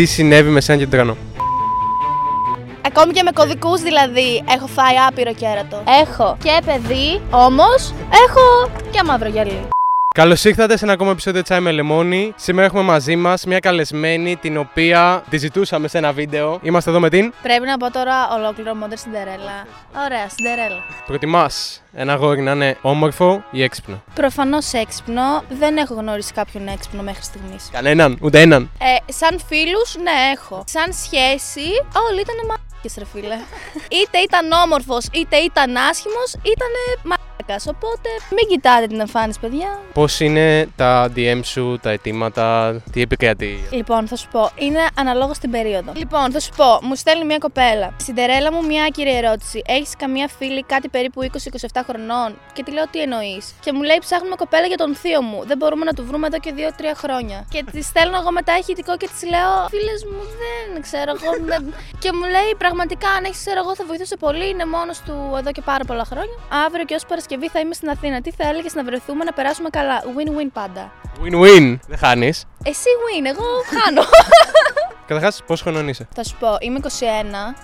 Τι συνέβη με σένα και τον τρανό. Ακόμη και με κωδικούς δηλαδή έχω φάει άπειρο κέρατο. Έχω και παιδί, όμως έχω και μαύρο γυαλί. Καλώς ήρθατε σε ένα ακόμα επεισόδιο Τσάι με Λεμόνι. Σήμερα έχουμε μαζί μας μια καλεσμένη την οποία τη ζητούσαμε σε ένα βίντεο. Είμαστε εδώ με την. Πρέπει να πω τώρα ολόκληρο μόντερ Σιντερέλα. Ωραία, Σιντερέλα. Προτιμάς ένα αγόρι να είναι όμορφο ή έξυπνο; Προφανώς έξυπνο. Δεν έχω γνωρίσει κάποιον έξυπνο μέχρι στιγμής. Κανέναν, ούτε έναν. Ε, σαν φίλους, ναι, έχω. Σαν σχέση, όλοι ήταν μαλάκες ρε φίλε. είτε ήταν όμορφος, είτε ήταν άσχημος, ήταν μαλάκας. Οπότε μην κοιτάτε την εμφάνιση, παιδιά. Πώς είναι τα DM σου, τα αιτήματα, τι επικρατεί; Λοιπόν, θα σου πω, είναι αναλόγως στην περίοδο. Λοιπόν, θα σου πω, μου στέλνει μια κοπέλα. Συντερέλα μου, μια άκυρη ερώτηση. Έχεις καμία φίλη κάτι περίπου 20-27 χρονών; Και τη λέω τι εννοείς; Και μου λέει ψάχνουμε κοπέλα για τον θείο μου. Δεν μπορούμε να του βρούμε εδώ και 2-3 χρόνια. Και τη στέλνω εγώ μετά ηχητικό και της λέω Φίλες μου, δεν ξέρω εγώ. δεν-» και μου λέει πραγματικά αν έχεις ξέρω εγώ θα βοηθούσε πολύ. Είναι μόνος του εδώ και πάρα πολλά χρόνια. Αύριο και ως Παρασκευή θα είμαι στην Αθήνα. Τι θα έλεγες να βρεθούμε να περάσουμε καλά; Win-win πάντα. Win-win. Δεν χάνεις. Εσύ win, εγώ χάνω. Καταρχάς, πόσο χρονών είσαι; Θα σου πω, είμαι 21,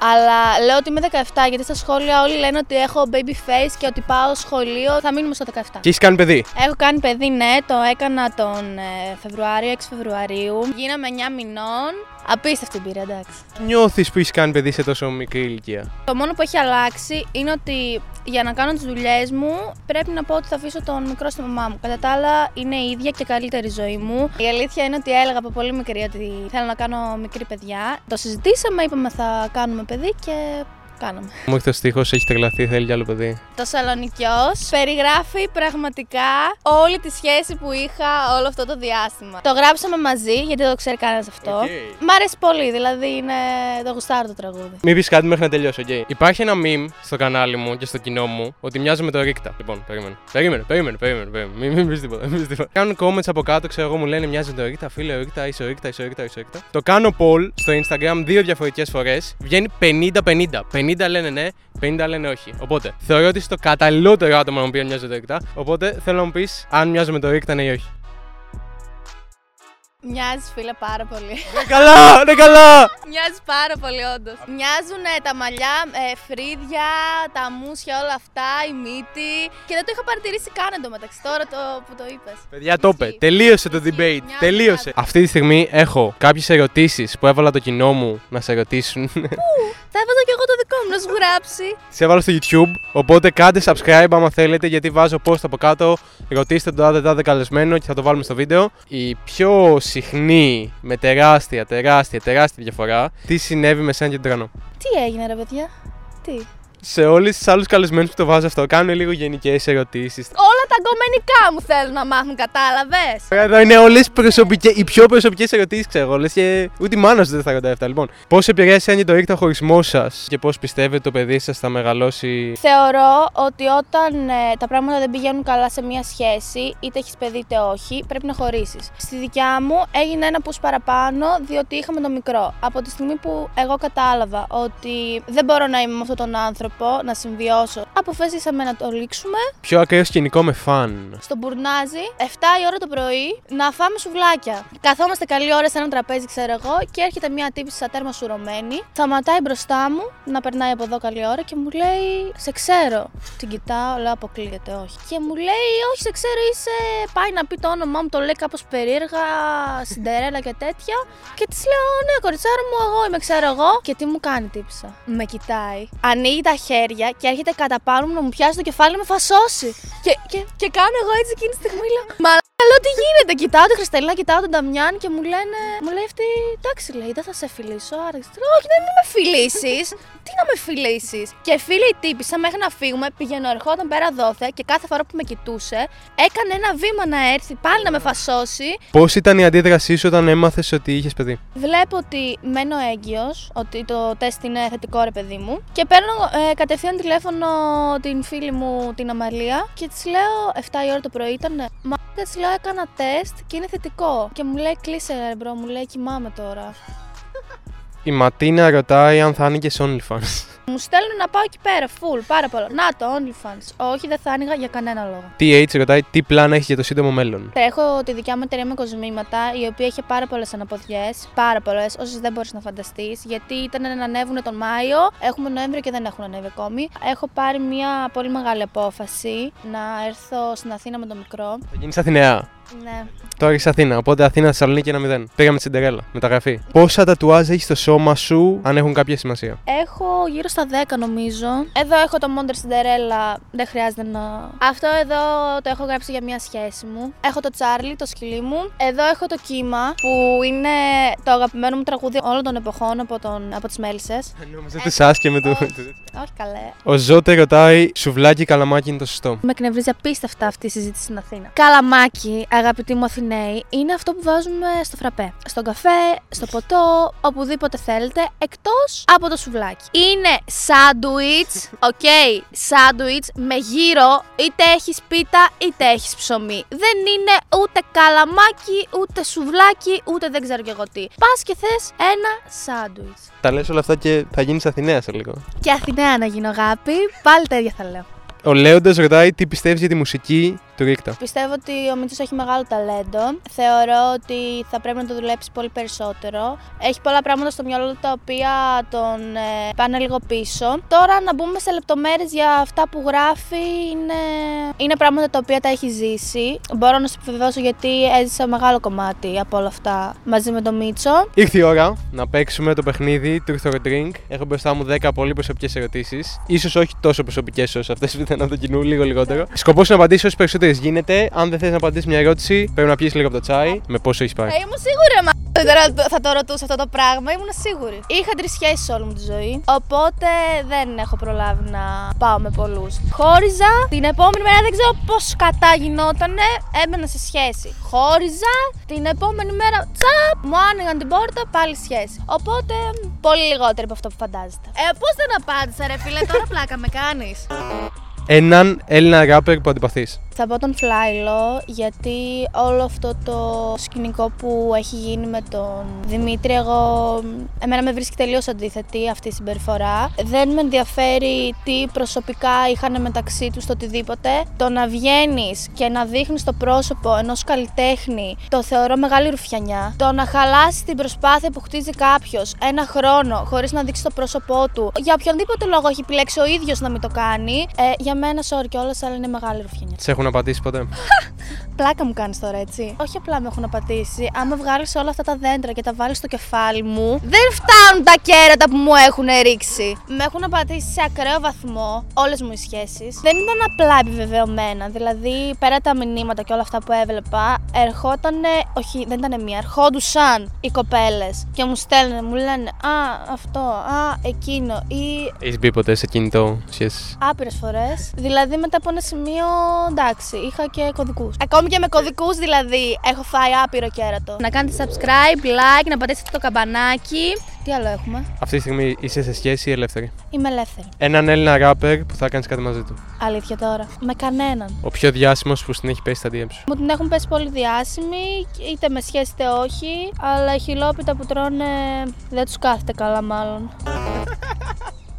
αλλά λέω ότι είμαι 17 γιατί στα σχόλια όλοι λένε ότι έχω baby face και ότι πάω σχολείο. Θα μείνουμε στα 17. Και έχεις κάνει παιδί; Έχω κάνει παιδί, ναι, το έκανα τον ε, Φεβρουάριο, 6 Φεβρουαρίου. Γίναμε 9 μηνών. Απίστευτη εμπειρία, εντάξει. Νιώθεις που έχεις κάνει παιδί σε τόσο μικρή ηλικία; Το μόνο που έχει αλλάξει είναι ότι για να κάνω τις δουλειές μου πρέπει να πω ότι θα αφήσω τον μικρό στη μαμά μου. Κατά τα άλλα, είναι η ίδια και καλύτερη ζωή μου. Η αλήθεια είναι ότι έλεγα από πολύ μικρή ότι θέλω να κάνω μικρή παιδιά. Το συζητήσαμε, είπαμε θα κάνουμε παιδί και κάναμε. Μου ήρθε ο στίχος, έχεις τρελαθεί, θέλει κι άλλο παιδί. Το Σαλονικιός περιγράφει πραγματικά όλη τη σχέση που είχα όλο αυτό το διάστημα. Το γράψαμε μαζί, γιατί δεν το ξέρει κανένας αυτό. Οκ. Μ' αρέσει πολύ, δηλαδή είναι το γουστάρω το τραγούδι. Μην πεις κάτι μέχρι να τελειώσω, οκ. Υπάρχει ένα meme στο κανάλι μου και στο κοινό μου ότι μοιάζω με το Ρίκτα. Λοιπόν, περίμενε. Περίμενε, περίμενε, περίμενε. περίμενε. Μην, μην πεις τίποτα, μην πεις τίποτα. Κάνουν comments από κάτω, ξέρω εγώ, μου λένε μοιάζει με το Ρίκτα. Φίλε, ο Ρίκτα, είσαι ο Ρίκτα, είσαι ο Ρίκτα, είσαι ο Ρίκτα. Το κάνω poll στο Instagram δύο διαφορετικές φορές. Βγαίνει 50-50. 50 λένε ναι, 50 λένε όχι. Οπότε θεωρώ ότι είσαι το καταλληλότερο άτομο να μου πει αν μοιάζει με το Ρίκτα. Οπότε θέλω να μου πεις αν μοιάζω με το Ρίκτα, ναι ή όχι. Μοιάζει φίλε πάρα πολύ. Ναι, καλά, ναι, καλά! Μοιάζει πάρα πολύ, όντως. Μοιάζουν ε, τα μαλλιά, ε, φρύδια, τα μουσια, όλα αυτά, η μύτη. Και δεν το είχα παρατηρήσει καν εντωμεταξύ τώρα το, που το είπες. Παιδιά, το είπε. Τελείωσε το debate. Μοιάζει Τελείωσε. κάτι. Αυτή τη στιγμή έχω κάποιες ερωτήσεις που έβαλα το κοινό μου να σε ρωτήσουν. Θα έβαζα κι εγώ το δικό μου να σου γράψει. σε έβαλα στο YouTube. Οπότε κάντε subscribe άμα θέλετε, γιατί βάζω post από κάτω. Ρωτήστε τον τάδε τάδε καλεσμένο και θα το βάλουμε στο βίντεο. Η πιο συχνή, με τεράστια, τεράστια, τεράστια διαφορά, τι συνέβη με σένα και τον τρανό; Τι έγινε, ρε παιδιά; Τι; Σε όλου του άλλου καλεσμένους που το βάζω αυτό, κάνουν λίγο γενικές ερωτήσεις. Όλα τα γκομενικά μου θέλουν να μάθουν, κατάλαβες; Εδώ είναι όλες οι πιο προσωπικές ερωτήσεις, ξέρω. Λε και ούτε η μάνας σου δεν θα ρωτάει αυτά. Λοιπόν, πώς επηρέασε αν και το ρίχτα ο χωρισμός σας και πώς πιστεύετε το παιδί σας θα μεγαλώσει; Θεωρώ ότι όταν ε, τα πράγματα δεν πηγαίνουν καλά σε μια σχέση, είτε έχεις παιδί είτε όχι, πρέπει να χωρίσεις. Στη δικιά μου έγινε ένα πους παραπάνω, διότι είχαμε το μικρό. Από τη στιγμή που εγώ κατάλαβα ότι δεν μπορώ να είμαι με αυτόν τον άνθρωπο, να συμβιώσω, αποφασίσαμε να το λήξουμε Πιο ακραίο σκηνικό με φαν. στο μπουρνάζι 7 η ώρα το πρωί να φάμε σουβλάκια. Καθόμαστε καλή ώρα σε ένα τραπέζι, ξέρω εγώ, και έρχεται μια τύπη σαν τέρμα σουρωμένη. Σταματάει μπροστά μου να περνάει από εδώ καλή ώρα και μου λέει: Σε ξέρω. Την κοιτάω, λέω: Αποκλείεται, όχι. Και μου λέει: Όχι, σε ξέρω, είσαι. Πάει να πει το όνομά μου, το λέει κάπως περίεργα, Σιντερέλα και τέτοια. Και της λέω: Ναι, κοριτσάρα μου, εγώ είμαι, ξέρω εγώ. Και τι μου κάνει τύψα. Με κοιτάει, ανοίγει τα χέρια και έρχεται κατά πάνω μου να μου πιάσει το κεφάλι να με φασώσει. Και, και, και κάνω εγώ έτσι εκείνη τη στιγμή. Λέω, Μαλάκα, λέω τι γίνεται. Κοιτάω τη Χριστελίνα, κοιτάω τον Νταμιάν και μου λένε. Μου λέει αυτή, εντάξει, λέει, δεν θα σε φιλήσω. Άρα, λέω, όχι, δεν με φιλήσεις. τι να με φιλήσεις. Και φίλη η τύπησα μέχρι να φύγουμε, πηγαίνω, ερχόταν πέρα δόθε και κάθε φορά που με κοιτούσε, έκανε ένα βήμα να έρθει πάλι να με φασώσει. Πώς ήταν η αντίδρασή σου όταν έμαθες ότι είχες παιδί; Βλέπω ότι μένω έγκυος, ότι το τεστ είναι θετικό ρε παιδί μου. Και παίρνω ε, κατευθείαν τηλέφωνο την φίλη μου την Αμαλία και της λέω 7 η ώρα το πρωί ήταν. Μα της λέω έκανα τεστ και είναι θετικό. Και μου λέει κλείσε ρε bro, μου λέει κοιμάμαι τώρα. Η Ματίνα ρωτάει αν θα άνοιγε OnlyFans. Μου στέλνουν να πάω εκεί πέρα, full, πάρα πολλά. Να το, OnlyFans. Όχι, δεν θα άνοιγα για κανένα λόγο. TH ρωτάει τι πλάνα έχει για το σύντομο μέλλον; Τρέχω τη δικιά μου εταιρεία με κοσμήματα, η οποία έχει πάρα πολλές αναποδιές. Πάρα πολλές, όσες δεν μπορείς να φανταστείς. Γιατί ήταν να ανέβουν τον Μάιο, έχουμε Νοέμβριο και δεν έχουν ανέβει ακόμη. Έχω πάρει μια πολύ μεγάλη απόφαση να έρθω στην Αθήνα με το μικρό. Θα γίνεις Αθηναία. Ναι. Τώρα έχεις Αθήνα, οπότε Αθήνα Θεσσαλονίκη ένα μηδέν. Πήγαμε Σιντερέλα, μεταγραφή. Πόσα τατουάζ έχεις στο σώμα σου, αν έχουν κάποια σημασία; Έχω γύρω στα 10 νομίζω. Εδώ έχω το Monster Cinderella, δεν χρειάζεται να. Αυτό εδώ το έχω γράψει για μια σχέση μου. Έχω το Charlie, το σκυλί μου. Εδώ έχω το κύμα, που είναι το αγαπημένο μου τραγούδι όλων των εποχών από, τον... από τις Μέλισσες. Νόμιζα τη Σάσκε με το. Όχι καλέ. Ο Ζώτε ρωτάει, σουβλάκι καλαμάκι είναι το σωστό. Με εκνευρίζει απίστευτα αυτή η συζήτηση στην Αθήνα. Καλαμάκι, αγαπητοί μου Αθηναίοι, είναι αυτό που βάζουμε στο φραπέ. Στον καφέ, στο ποτό, οπουδήποτε θέλετε, εκτός από το σουβλάκι. Είναι σάντουιτς, οκ, σάντουιτς με γύρο, είτε έχεις πίτα είτε έχεις ψωμί. Δεν είναι ούτε καλαμάκι, ούτε σουβλάκι, ούτε δεν ξέρω κι εγώ τι. Πας και θες ένα σάντουιτς. Τα λες όλα αυτά και θα γίνεις Αθηναίας σε λίγο. Και Αθηναία να γίνω αγάπη, πάλι τα ίδια θα λέω. Ο Λέοντας ρωτάει τι πιστεύεις για τη μουσική του Ρίκτα. Πιστεύω ότι ο Μίτσος έχει μεγάλο ταλέντο. Θεωρώ ότι θα πρέπει να το δουλέψει πολύ περισσότερο. Έχει πολλά πράγματα στο μυαλό του τα οποία τον ε, πάνε λίγο πίσω. Τώρα να μπούμε σε λεπτομέρειες για αυτά που γράφει είναι, είναι πράγματα τα οποία τα έχει ζήσει. Μπορώ να σου επιβεβαιώσω γιατί έζησα μεγάλο κομμάτι από όλα αυτά μαζί με τον Μίτσο. Ήρθε η ώρα να παίξουμε το παιχνίδι Truth or Drink. Έχω μπροστά μου 10 πολύ προσωπικές ερωτήσεις. σω όχι τόσο προσωπικές όσο αυτές που ήταν από το κοινού, λίγο λιγότερο. Σκοπός να απαντήσω όσο περισσότερες γίνεται. Αν δεν θες να απαντήσεις μια ερώτηση, πρέπει να πιεις λίγο από το τσάι. Με πόσο έχεις πάει. Ε, ήμουν σίγουρη, μα. Τώρα θα το ρωτούσα αυτό το πράγμα, ήμουν σίγουρη. Είχα τρεις σχέσεις όλη μου τη ζωή. Οπότε δεν έχω προλάβει να πάω με πολλούς. Χώριζα. Την επόμενη μέρα δεν ξέρω πώς κατά γινότανε. Έμενα σε σχέση. Χώριζα. Την επόμενη μέρα τσαπ. Μου άνοιγαν την πόρτα πάλι σχέση. Οπότε πολύ λιγότερο από αυτό που φαντάζεστε. Ε, πώς δεν απάντησα, ρε φίλε, τώρα πλάκα με κάνεις. Έναν Έλληνα ράπερ που αντιπαθείς. Θα πω τον Φλάιλο γιατί όλο αυτό το σκηνικό που έχει γίνει με τον Δημήτρη, εγώ, εμένα με βρίσκει τελείως αντίθετη αυτή η συμπεριφορά. Δεν με ενδιαφέρει τι προσωπικά είχαν μεταξύ τους το οτιδήποτε. Το να βγαίνεις και να δείχνεις το πρόσωπο ενός καλλιτέχνη, το θεωρώ μεγάλη ρουφιανιά. Το να χαλάσει την προσπάθεια που χτίζει κάποιος ένα χρόνο χωρίς να δείξει το πρόσωπό του, για οποιονδήποτε λόγο έχει επιλέξει ο ίδιος να μην το κάνει, ε, για μένα sorry κιόλα, αλλά είναι μεγάλη ρουφιανιά έχουν απαντήσει ποτέ. Πλάκα μου κάνεις τώρα, έτσι. Όχι απλά με έχουν απαντήσει. Άμα βγάλεις όλα αυτά τα δέντρα και τα βάλεις στο κεφάλι μου, δεν φτάνουν τα κέρατα που μου έχουν ρίξει. Με έχουν απαντήσει σε ακραίο βαθμό όλες μου οι σχέσεις. Δεν ήταν απλά επιβεβαιωμένα. Δηλαδή, πέρα τα μηνύματα και όλα αυτά που έβλεπα, ερχόταν. Όχι, δεν ήταν μία. Ερχόντουσαν οι κοπέλες και μου στέλνουν, μου λένε Α, αυτό, Α, εκείνο. Ή. Έχεις μπει ποτέ σε κινητό σχέσει. Άπειρες φορές. Δηλαδή, μετά από ένα σημείο, εντάξει εντάξει, είχα και κωδικούς. Ακόμη και με κωδικούς δηλαδή έχω φάει άπειρο κέρατο. Να κάνετε subscribe, like, να πατήσετε το καμπανάκι. Τι άλλο έχουμε; Αυτή τη στιγμή είσαι σε σχέση ή ελεύθερη. Είμαι ελεύθερη. Έναν Έλληνα ράπερ που θα κάνεις κάτι μαζί του. Αλήθεια τώρα. Με κανέναν. Ο πιο διάσημος που στην έχει πέσει στα DM σου. Μου την έχουν πέσει πολύ διάσημοι, είτε με σχέση είτε όχι. Αλλά οι χιλόπιτα που τρώνε δεν τους κάθεται καλά, μάλλον.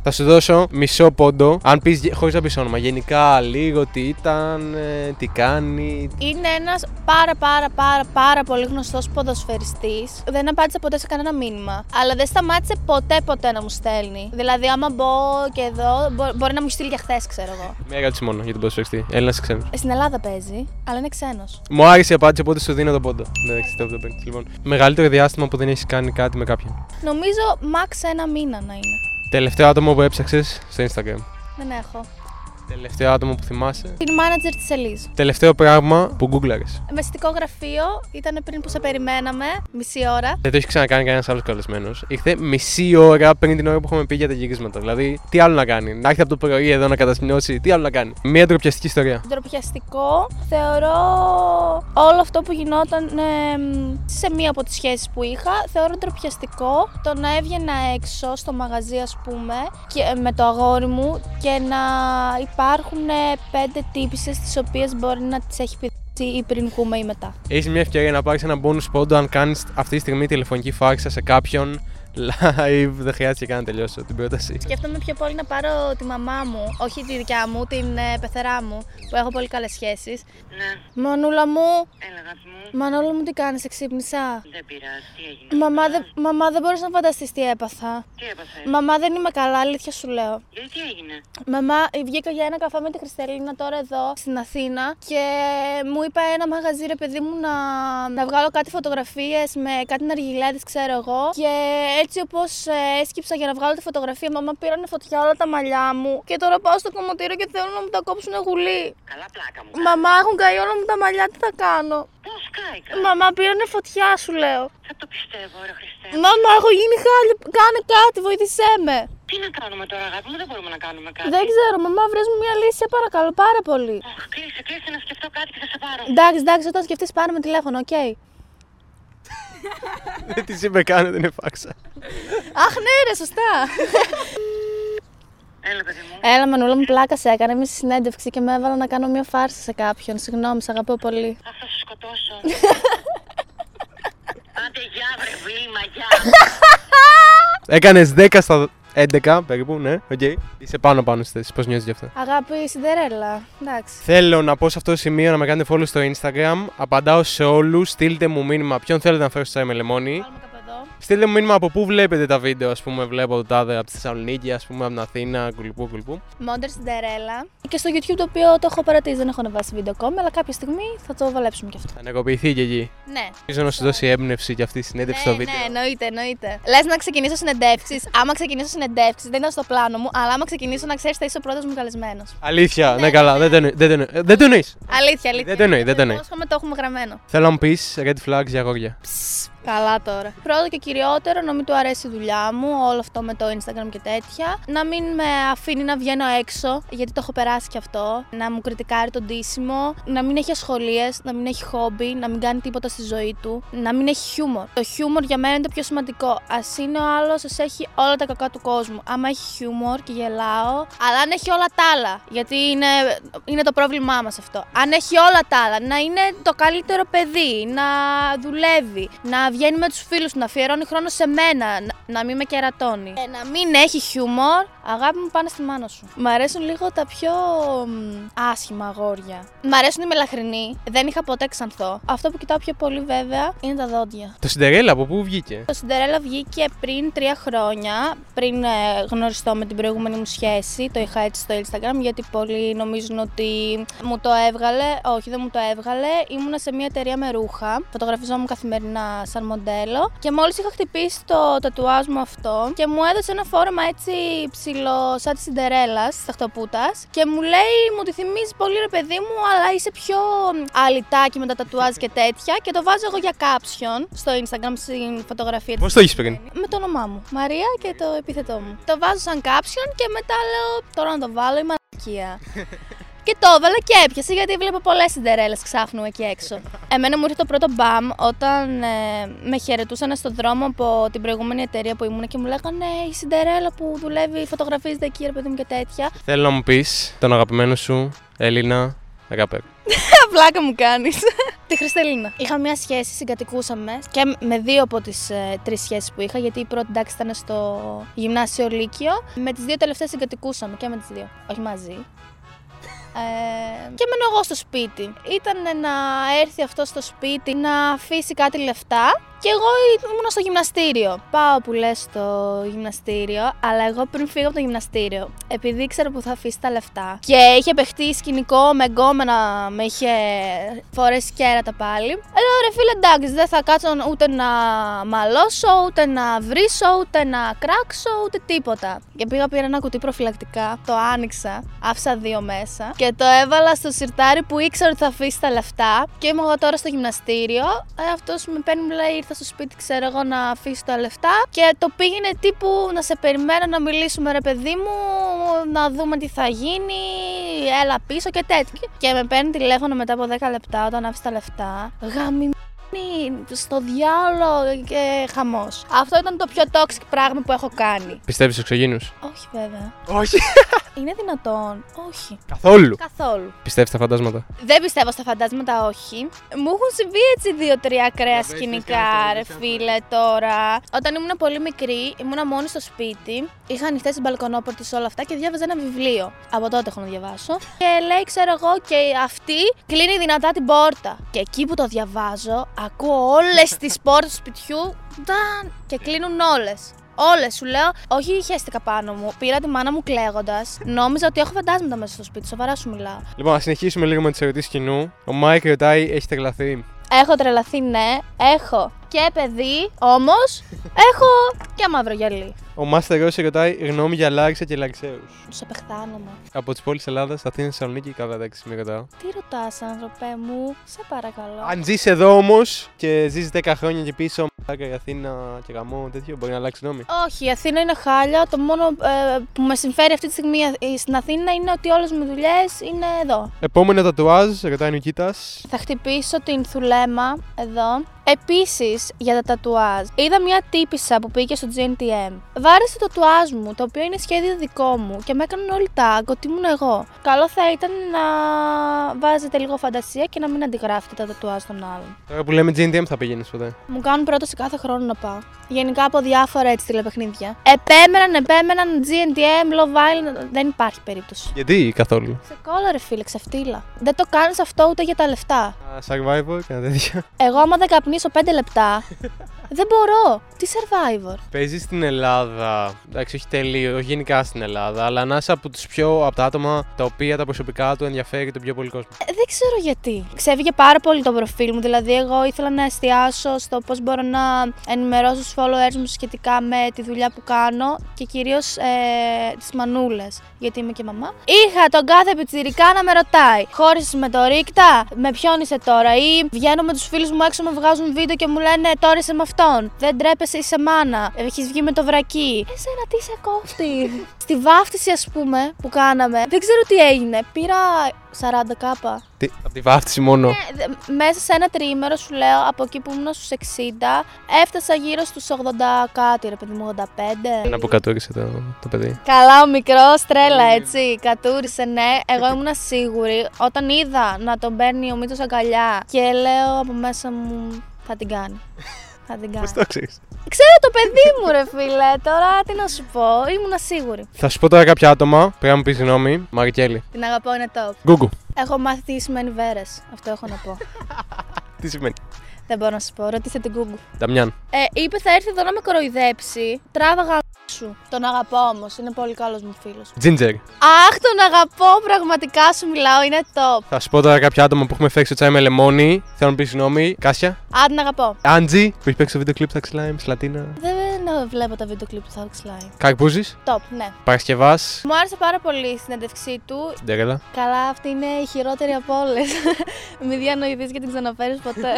Θα σου δώσω μισό πόντο. Αν πεις χωρίς να πεις όνομα, γενικά λίγο τι ήταν, ε, τι κάνει. Είναι ένας πάρα πάρα πάρα πάρα πολύ γνωστός ποδοσφαιριστής. Δεν απάντησε ποτέ σε κανένα μήνυμα. Αλλά δεν σταμάτησε ποτέ ποτέ να μου στέλνει. Δηλαδή, άμα μπω και εδώ, μπορεί να μου στείλει και χθες, ξέρω εγώ. Μία ερώτηση μόνο για τον ποδοσφαιριστή. Έλληνα ή ξένο. Στην Ελλάδα παίζει, αλλά είναι ξένος. Μου άρεσε η απάντηση, οπότε σου δίνω τον πόντο. Δεν το Λοιπόν, μεγαλύτερο διάστημα που δεν έχεις κάνει κάτι με κάποιον. Νομίζω max ένα μήνα να είναι. Τελευταίο άτομο που έψαξες στο Instagram. Δεν έχω. Τελευταίο άτομο που θυμάσαι. Την manager της Ελίζ. Τελευταίο πράγμα που γκούγκλαρες. Μεστικό γραφείο ήταν πριν που σε περιμέναμε, μισή ώρα. Δεν το έχεις ξανακάνει κανένας άλλος καλεσμένος. Ήρθε μισή ώρα πριν την ώρα που είχαμε πει για τα γυρίσματα. Δηλαδή, τι άλλο να κάνει. Να έρθει από το πρωί εδώ να κατασκηνώσει, τι άλλο να κάνει. Μια ντροπιαστική ιστορία. Ντροπιαστικό θεωρώ όλο αυτό που γινόταν ε, σε μία από τις σχέσεις που είχα. Θεωρώ ντροπιαστικό το να έβγαινα έξω στο μαγαζί, ας πούμε, και, ε, με το αγόρι μου και να υπάρχουν πέντε τύπησες τις οποίες μπορεί να τις έχει πει ή πριν πούμε ή μετά. Έχεις μια ευκαιρία να πάρεις ένα bonus πόντο αν κάνεις αυτή τη στιγμή τηλεφωνική φάξα σε κάποιον Live, δεν χρειάζεται καν να τελειώσω την πρόταση. Σκέφτομαι πιο πολύ να πάρω τη μαμά μου, όχι τη δικιά μου, την ε, πεθερά μου, που έχω πολύ καλές σχέσεις. Ναι, Μανούλα μου, έλα αγάπη μου. Μανούλα μου, τι κάνεις, ξύπνησα. Δεν πειράζει, τι έγινε. Μαμά, δεν, μαμά, δεν μπορείς να φανταστείς τι έπαθα. Τι έπαθες; Μαμά, δεν είμαι καλά, αλήθεια σου λέω. Γιατί τι έγινε; Μαμά, βγήκα για ένα καφέ με τη Χριστελίνα τώρα εδώ στην Αθήνα και μου είπε ένα μαγαζί ρε παιδί μου να, να βγάλω κάτι φωτογραφίες με κάτι ναργιλέδες ξέρω εγώ και έτσι όπως ε, έσκυψα για να βγάλω τη φωτογραφία μαμά πήρανε φωτιά όλα τα μαλλιά μου και τώρα πάω στο κομμωτήριο και θέλουν να μου τα κόψουν γουλί. Καλά πλάκα μου. Μαμά έχουν καεί όλα μου τα μαλλιά, τι θα κάνω; Πώς κάηκα. Μαμά πήρανε φωτιά σου λέω. Δεν το πιστεύω, ρε Χριστέ. Μαμά έχω γίνει χάλια, κάνε κάτι, βοήθησέ με. Τι να κάνουμε τώρα, αγάπη μου, δεν μπορούμε να κάνουμε κάτι. Δεν ξέρω, μαμά, βρες μου μια λύση, σε παρακαλώ πάρα πολύ. Αχ, κλείσε, κλείσε να σκεφτώ κάτι και θα σε πάρω. Εντάξει, εντάξει, όταν σκεφτείς πάρε με τηλέφωνο, οκ. Δεν τη είπε καν, δεν είναι φάρσα. Αχ, ναι, ρε, σωστά. Έλα, παιδί μου. Έλα, Μανούλα μου, πλάκα σε έκανα. Είμαι στη συνέντευξη και με έβαλαν να κάνω μια φάρσα σε κάποιον. Συγγνώμη, σε αγαπώ πολύ. Αχ, θα σε σκοτώσω. Άντε, γεια, βρε, βλήμα, γεια. Έκανες 10 στα 11 περίπου, ναι, οκ. Είσαι πάνω πάνω στις θέσεις. Πώς νιώθεις γι' αυτό; Αγάπη Cinderella. Εντάξει. Θέλω να πω σε αυτό το σημείο να με κάνετε follow στο Instagram. Απαντάω σε όλους. Στείλτε μου μήνυμα ποιον θέλετε να φέρω στο με λεμόνι. Βάλουμε κάπου εδώ. Στείλτε μου μήνυμα από πού βλέπετε τα βίντεο. Α πούμε, βλέπω το τάδε από τη Θεσσαλονίκη, ας πούμε, από την Αθήνα, κουλουπού, κουλουπού. Μόντερ Σιντερέλα. Και στο YouTube το οποίο το έχω παρατήσει, δεν έχω ανεβάσει βίντεο ακόμη, αλλά κάποια στιγμή θα το βολέψουμε κι αυτό. Θα ενεργοποιηθεί και εκεί. Ναι. Ελπίζω να σου δώσει έμπνευση και αυτή η συνέντευξη στο Ναι, βίντεο. ναι, εννοείται, εννοείται. Λες να ξεκινήσω συνεντεύξεις. Άμα ξεκινήσω συνεντεύξεις, δεν ήταν στο πλάνο μου, αλλά άμα ξεκινήσω να ξέρεις, θα είσαι ο πρώτος μου καλεσμένος. Αλήθεια, ναι, Ναι, καλά, ναι, δεν το εννοεί. Δεν το εννοεί. Ε, Δεν το εννοείς. Αλήθεια, αλήθεια. Δεν το εννοεί, δεν το εννοεί. Υπόσχομαι, το έχουμε γραμμένο; Θέλω να μου πεις red flags για αγόρια. Ψ, Καλά τώρα. Πρώτο και κυριότερο, να μην του αρέσει η δουλειά μου, όλο αυτό με το Instagram και τέτοια. Να μην με αφήνει να βγαίνω έξω, γιατί το έχω περάσει κι αυτό. Να μου κριτικάρει τον ντύσιμο. Να μην έχει ασχολίες, να μην έχει χόμπι, να μην κάνει τίποτα στη ζωή του. Να μην έχει χιούμορ. Το χιούμορ για μένα είναι το πιο σημαντικό. Α είναι ο άλλος, ας έχει όλα τα κακά του κόσμου. Άμα έχει χιούμορ και γελάω, αλλά αν έχει όλα τα άλλα. Γιατί είναι, είναι το πρόβλημά μας αυτό. Αν έχει όλα τα άλλα, να είναι το καλύτερο παιδί, να δουλεύει, να βγαίνει με τους φίλους του, να αφιερώνει χρόνο σε μένα, να, να μην με κερατώνει. Ε, να μην έχει χιούμορ, αγάπη μου πάνε στη μάνα σου. Μ' αρέσουν λίγο τα πιο μ, άσχημα αγόρια. Μ' αρέσουν οι μελαχρινοί, δεν είχα ποτέ ξανθό. Αυτό που κοιτάω πιο πολύ βέβαια είναι τα δόντια. Το Cinderella από πού βγήκε; Το Cinderella βγήκε πριν τρία χρόνια, πριν ε, γνωριστώ με την προηγούμενη μου σχέση. Το είχα έτσι στο Instagram, γιατί πολλοί νομίζουν ότι μου το έβγαλε. Όχι, δεν μου το έβγαλε. Ήμουνα σε μια εταιρεία με ρούχα. Φωτογραφιζόμουν καθημερινά σαν μοντέλο. Και μόλις είχα χτυπήσει το τατουάζ μου αυτό και μου έδωσε ένα φόρεμα έτσι ψηλό, σαν της Cinderella, της ταχτοπούτα. Και μου λέει, μου τη θυμίζεις πολύ ρε παιδί μου, αλλά είσαι πιο αλυτάκι με τα τατουάζ και τέτοια. Και το βάζω εγώ για caption στο Instagram στην φωτογραφία Πώς το έχεις πριν. με το όνομά μου. Μαρία και το επίθετό μου. Το βάζω σαν caption και μετά λέω τώρα να το βάλω η μαλακία. και το έβαλα και έπιασε γιατί βλέπω πολλές συντερέλε ξάφνου εκεί έξω. Εμένα μου ήρθε το πρώτο μπαμ όταν ε, με χαιρετούσαν στον δρόμο από την προηγούμενη εταιρεία που ήμουν και μου λέγανε η Σιντερέλα που δουλεύει, φωτογραφίζεται εκεί, ρε παιδί μου και τέτοια. Θέλω να μου πεις τον αγαπημένο σου Έλληνα ράπερ. Πλάκα μου κάνεις. τη Χριστελίνα. Είχα μια σχέση, συγκατοικούσαμε και με δύο από τις ε, τρεις σχέσεις που είχα, γιατί η πρώτη εντάξει ήταν στο γυμνάσιο Λύκειο. Με τις δύο τελευταίες συγκατοικούσαμε και με τις δύο. Όχι μαζί. Ε, και μένω εγώ στο σπίτι. Ήταν να έρθει αυτός στο σπίτι να αφήσει κάτι λεφτά και εγώ ήμουν στο γυμναστήριο. Πάω που λες στο γυμναστήριο, αλλά εγώ πριν φύγω από το γυμναστήριο, επειδή ήξερα που θα αφήσει τα λεφτά και είχε παιχτεί σκηνικό με γκόμενα, με είχε φορέσει κέρατα πάλι. Λέω ρε φίλε, εντάξει, δεν θα κάτσω ούτε να μαλώσω, ούτε να βρίσω, ούτε να κράξω, ούτε τίποτα. Και πήγα πήρα ένα κουτί προφυλακτικά, το άνοιξα, άφησα δύο μέσα και το έβαλα στο σιρτάρι που ήξερα ότι θα αφήσει τα λεφτά. Και είμαι εγώ τώρα στο γυμναστήριο. Ε, Αυτός με παίρνει, μου λέει, ήρθα στο σπίτι, ξέρω εγώ, να αφήσει τα λεφτά. Και το πήγαινε τύπου να σε περιμένω να μιλήσουμε, ρε παιδί μου, να δούμε τι θα γίνει. Έλα πίσω και τέτοια. Και με παίρνει τηλέφωνο μετά από 10 λεπτά όταν άφησε τα λεφτά. Γαμι στο διάλογο και χαμός. Αυτό ήταν το πιο toxic πράγμα που έχω κάνει. Πιστεύεις εξωγήνου. Όχι βέβαια. Όχι. Είναι δυνατόν; Όχι. Καθόλου. Καθόλου. Πιστεύεις στα φαντάσματα; Δεν πιστεύω στα φαντάσματα, όχι. Μου έχουν συμβεί έτσι δύο-τρία ακραία πες, πες σκηνικά, κάτι, ρε πες κάτι. φίλε, τώρα. Όταν ήμουν πολύ μικρή, ήμουν μόνη στο σπίτι. Είχα ανοιχτές τις μπαλκονόπορτες όλα αυτά και διάβαζα ένα βιβλίο. Από τότε έχω να διαβάσω. Και λέει, ξέρω εγώ, και αυτή κλείνει δυνατά την πόρτα. Και εκεί που το διαβάζω, ακούω όλες τις πόρτες του σπιτιού. Νταν, και κλείνουν όλες. Όλες σου λέω, όχι χαίστηκα πάνω μου. Πήρα τη μάνα μου κλαίγοντας. Νόμιζα ότι έχω φαντάσματα μέσα στο σπίτι. Σοβαρά σου μιλάω. Λοιπόν, ας συνεχίσουμε λίγο με τις ερωτήσεις κοινού. Ο Μάικ ρωτάει, έχει τρελαθεί. Έχω τρελαθεί, ναι. Έχω και παιδί, όμως έχω και μαύρο γυαλί. Ο Μάστερ Ρώση ρωτάει, γνώμη για Λάρισα και Λαρισαίους. Τους απεχθάνομαι. Από τις πόλεις Ελλάδας, Αθήνας, Θεσσαλονίκη, καλά εντάξει, μην ρωτάω. Τι ρωτάς, άνθρωπε μου, σε παρακαλώ. Αν ζεις εδώ όμως και ζεις 10 χρόνια και πίσω, μαλάκα, η Αθήνα και γαμό, τέτοιο, μπορεί να αλλάξει γνώμη. Όχι, η Αθήνα είναι χάλια. Το μόνο ε, που με συμφέρει αυτή τη στιγμή ε, στην Αθήνα είναι ότι όλες μου δουλειές είναι εδώ. Επόμενο τατουάζ, ρωτάει ο Νικήτας. Θα χτυπήσω την θουλέμα εδώ. Επίσης, για τα τατουάζ, είδα μια τύπησα που πήγε στο GNTM. Βάρεσε το τατουάζ μου, το οποίο είναι σχέδιο δικό μου και με έκαναν όλοι tag ότι ήμουν εγώ. Καλό θα ήταν να βάζετε λίγο φαντασία και να μην αντιγράφετε τα τατουάζ των άλλων. Τώρα που λέμε GNTM θα πηγαίνεις ποτέ; Μου κάνουν πρόταση κάθε χρόνο να πάω. Γενικά από διάφορα έτσι τηλεπαιχνίδια. Επέμεναν, επέμεναν GNTM, Love Island. Δεν υπάρχει περίπτωση. Γιατί καθόλου; Σε κόλλα, ρε φίλε, ξεφτύλα. Δεν το κάνεις αυτό ούτε για τα λεφτά. Α, Survivor και τέτοια. Εγώ, άμα δεν καπνίσω 5 λεπτά, δεν μπορώ. Τι survivor. Παίζεις στην Ελλάδα, εντάξει, όχι τελείω, όχι γενικά στην Ελλάδα, αλλά να είσαι από τους πιο από τα άτομα τα οποία τα προσωπικά του ενδιαφέρει τον πιο πολύ κόσμο. Ε, δεν ξέρω γιατί. Ξέφυγε πάρα πολύ το προφίλ μου. Δηλαδή, εγώ ήθελα να εστιάσω στο πώς μπορώ να ενημερώσω τους followers μου σχετικά με τη δουλειά που κάνω και κυρίως ε, τις μανούλες. Γιατί είμαι και μαμά. Είχα τον κάθε πιτσιρικά να με ρωτάει: Χώρισες με το ρίκτα, με ποιον είσαι τώρα, ή βγαίνω με τους φίλους μου έξω, με βγάζουν βίντεο και μου λένε Τώρα είσαι με αυτόν. Δεν τρέπεσαι, είσαι μάνα. Έχεις βγει με το βρακί. Εσένα τι σε κόφτη. Στη βάφτιση, ας πούμε, που κάναμε, δεν ξέρω τι έγινε. Πήρα 40 κάπα. Τι, από τη βάφτιση μόνο; Ε, δε- μέσα σε ένα τριήμερο σου λέω από εκεί που ήμουν στους 60 έφτασα γύρω στους 80 κάτι ρε παιδί μου 85 Ένα που κατούρισε το, το παιδί. Καλά ο μικρός τρέλα έτσι κατούρισε ναι εγώ ήμουν σίγουρη όταν είδα να τον παίρνει ο Μήτρος αγκαλιά και λέω από μέσα μου θα την κάνει θα την κάνει. Πώ το ξέρεις; Ξέρω το παιδί μου ρε φίλε τώρα τι να σου πω ήμουν σίγουρη Θα σου πω τώρα κάποια άτομα, πρέπει να μου πεις γνώμη. Μαρικέλη. Την αγαπώ είναι top Γκούγκου. Έχω μάθει τι σημαίνει βέρες αυτό έχω να πω Τι σημαίνει; Δεν μπορώ να σου πω ρωτήστε την Google Νταμιάν. Ε, είπε θα έρθει εδώ να με κοροϊδέψει. Τράβαγα σου. Τον αγαπώ όμως. Είναι πολύ καλός μου φίλος. Τζίντζερ. Αχ, τον αγαπώ. Πραγματικά σου μιλάω. Είναι top. Θα σου πω τώρα κάποια άτομα που έχουμε φέξει στο τσάι με λεμόνι. Θέλω να μου πεις γνώμη. Κάσια. Α, την αγαπώ. Άντζι που έχει παίξει το βίντεο κλειπ στα Slime, Σλατίνα. Δεν βλέπω τα βίντεο κλιπ του Alex Line. Καρπούζης. Top, ναι. Παρασκευάς. Μου άρεσε πάρα πολύ η συνέντευξή του. Συντέγελα. Καλά, αυτή είναι η χειρότερη από όλες. Μη διανοηθείς και την ξαναφέρεις ποτέ.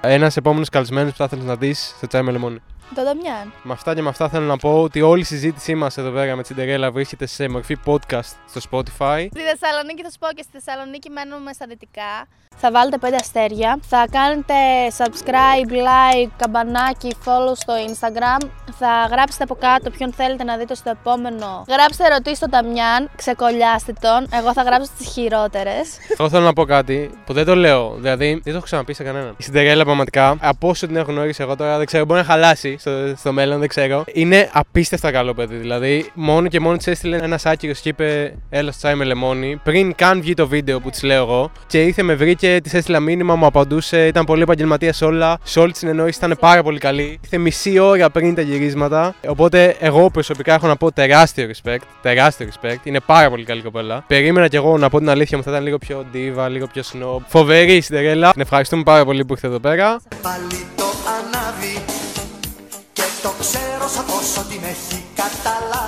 Ένας επόμενος καλεσμένος που θα ήθελες να δεις στο τσάι με λεμόνι. Το Νταμιάν. Με αυτά και με αυτά θέλω να πω ότι όλη η συζήτησή μας εδώ πέρα με την Τερέλα βρίσκεται σε μορφή podcast στο Spotify. Στη Θεσσαλονίκη θα σου πω και στη Θεσσαλονίκη μένουμε στα δυτικά. Θα βάλετε 5 αστέρια. Θα κάνετε subscribe, like, καμπανάκι, follow στο Instagram. Θα γράψετε από κάτω ποιον θέλετε να δείτε στο επόμενο. Γράψτε ερωτήσεις στον Ταμιάν, ξεκολλιάστε τον. Εγώ θα γράψω τις χειρότερες. Εγώ θέλω να πω κάτι που δεν το λέω, δηλαδή δεν το έχω ξαναπεί σε κανέναν. Η Cinderella πραγματικά, από όσο την έχω γνωρίσει εγώ τώρα, δεν ξέρω, μπορεί να χαλάσει στο, στο μέλλον, δεν ξέρω. Είναι απίστευτα καλό παιδί. Δηλαδή, μόνο και μόνο της έστειλε ένα άκυρο και είπε Έλα στο τσάι με λεμόνι. Πριν καν βγει το βίντεο που της λέω εγώ. Και ήρθε, με βρήκε, της έστειλα μήνυμα, μου απαντούσε, ήταν πολύ επαγγελματία σε όλα. Σε όλη τη συνεννόηση ήταν πάρα πολύ καλή. Ήρθε μισή ώρα πριν τα γυρίσματα. Οπότε, εγώ προσωπικά έχω να πω τεράστιο respect. Τεράστιο respect. Είναι πάρα πολύ καλή κοπέλα. Περίμενα κι εγώ να πω την αλήθεια μου, θα ήταν λίγο πιο diva, λίγο πιο snob. Φοβερή η Cinderella. Την ευχαριστούμε πάρα πολύ που ήρθε εδώ πέρα. Πάλι το ανάβει Και το ξέρω σαφώς ότι με έχει καταλάβει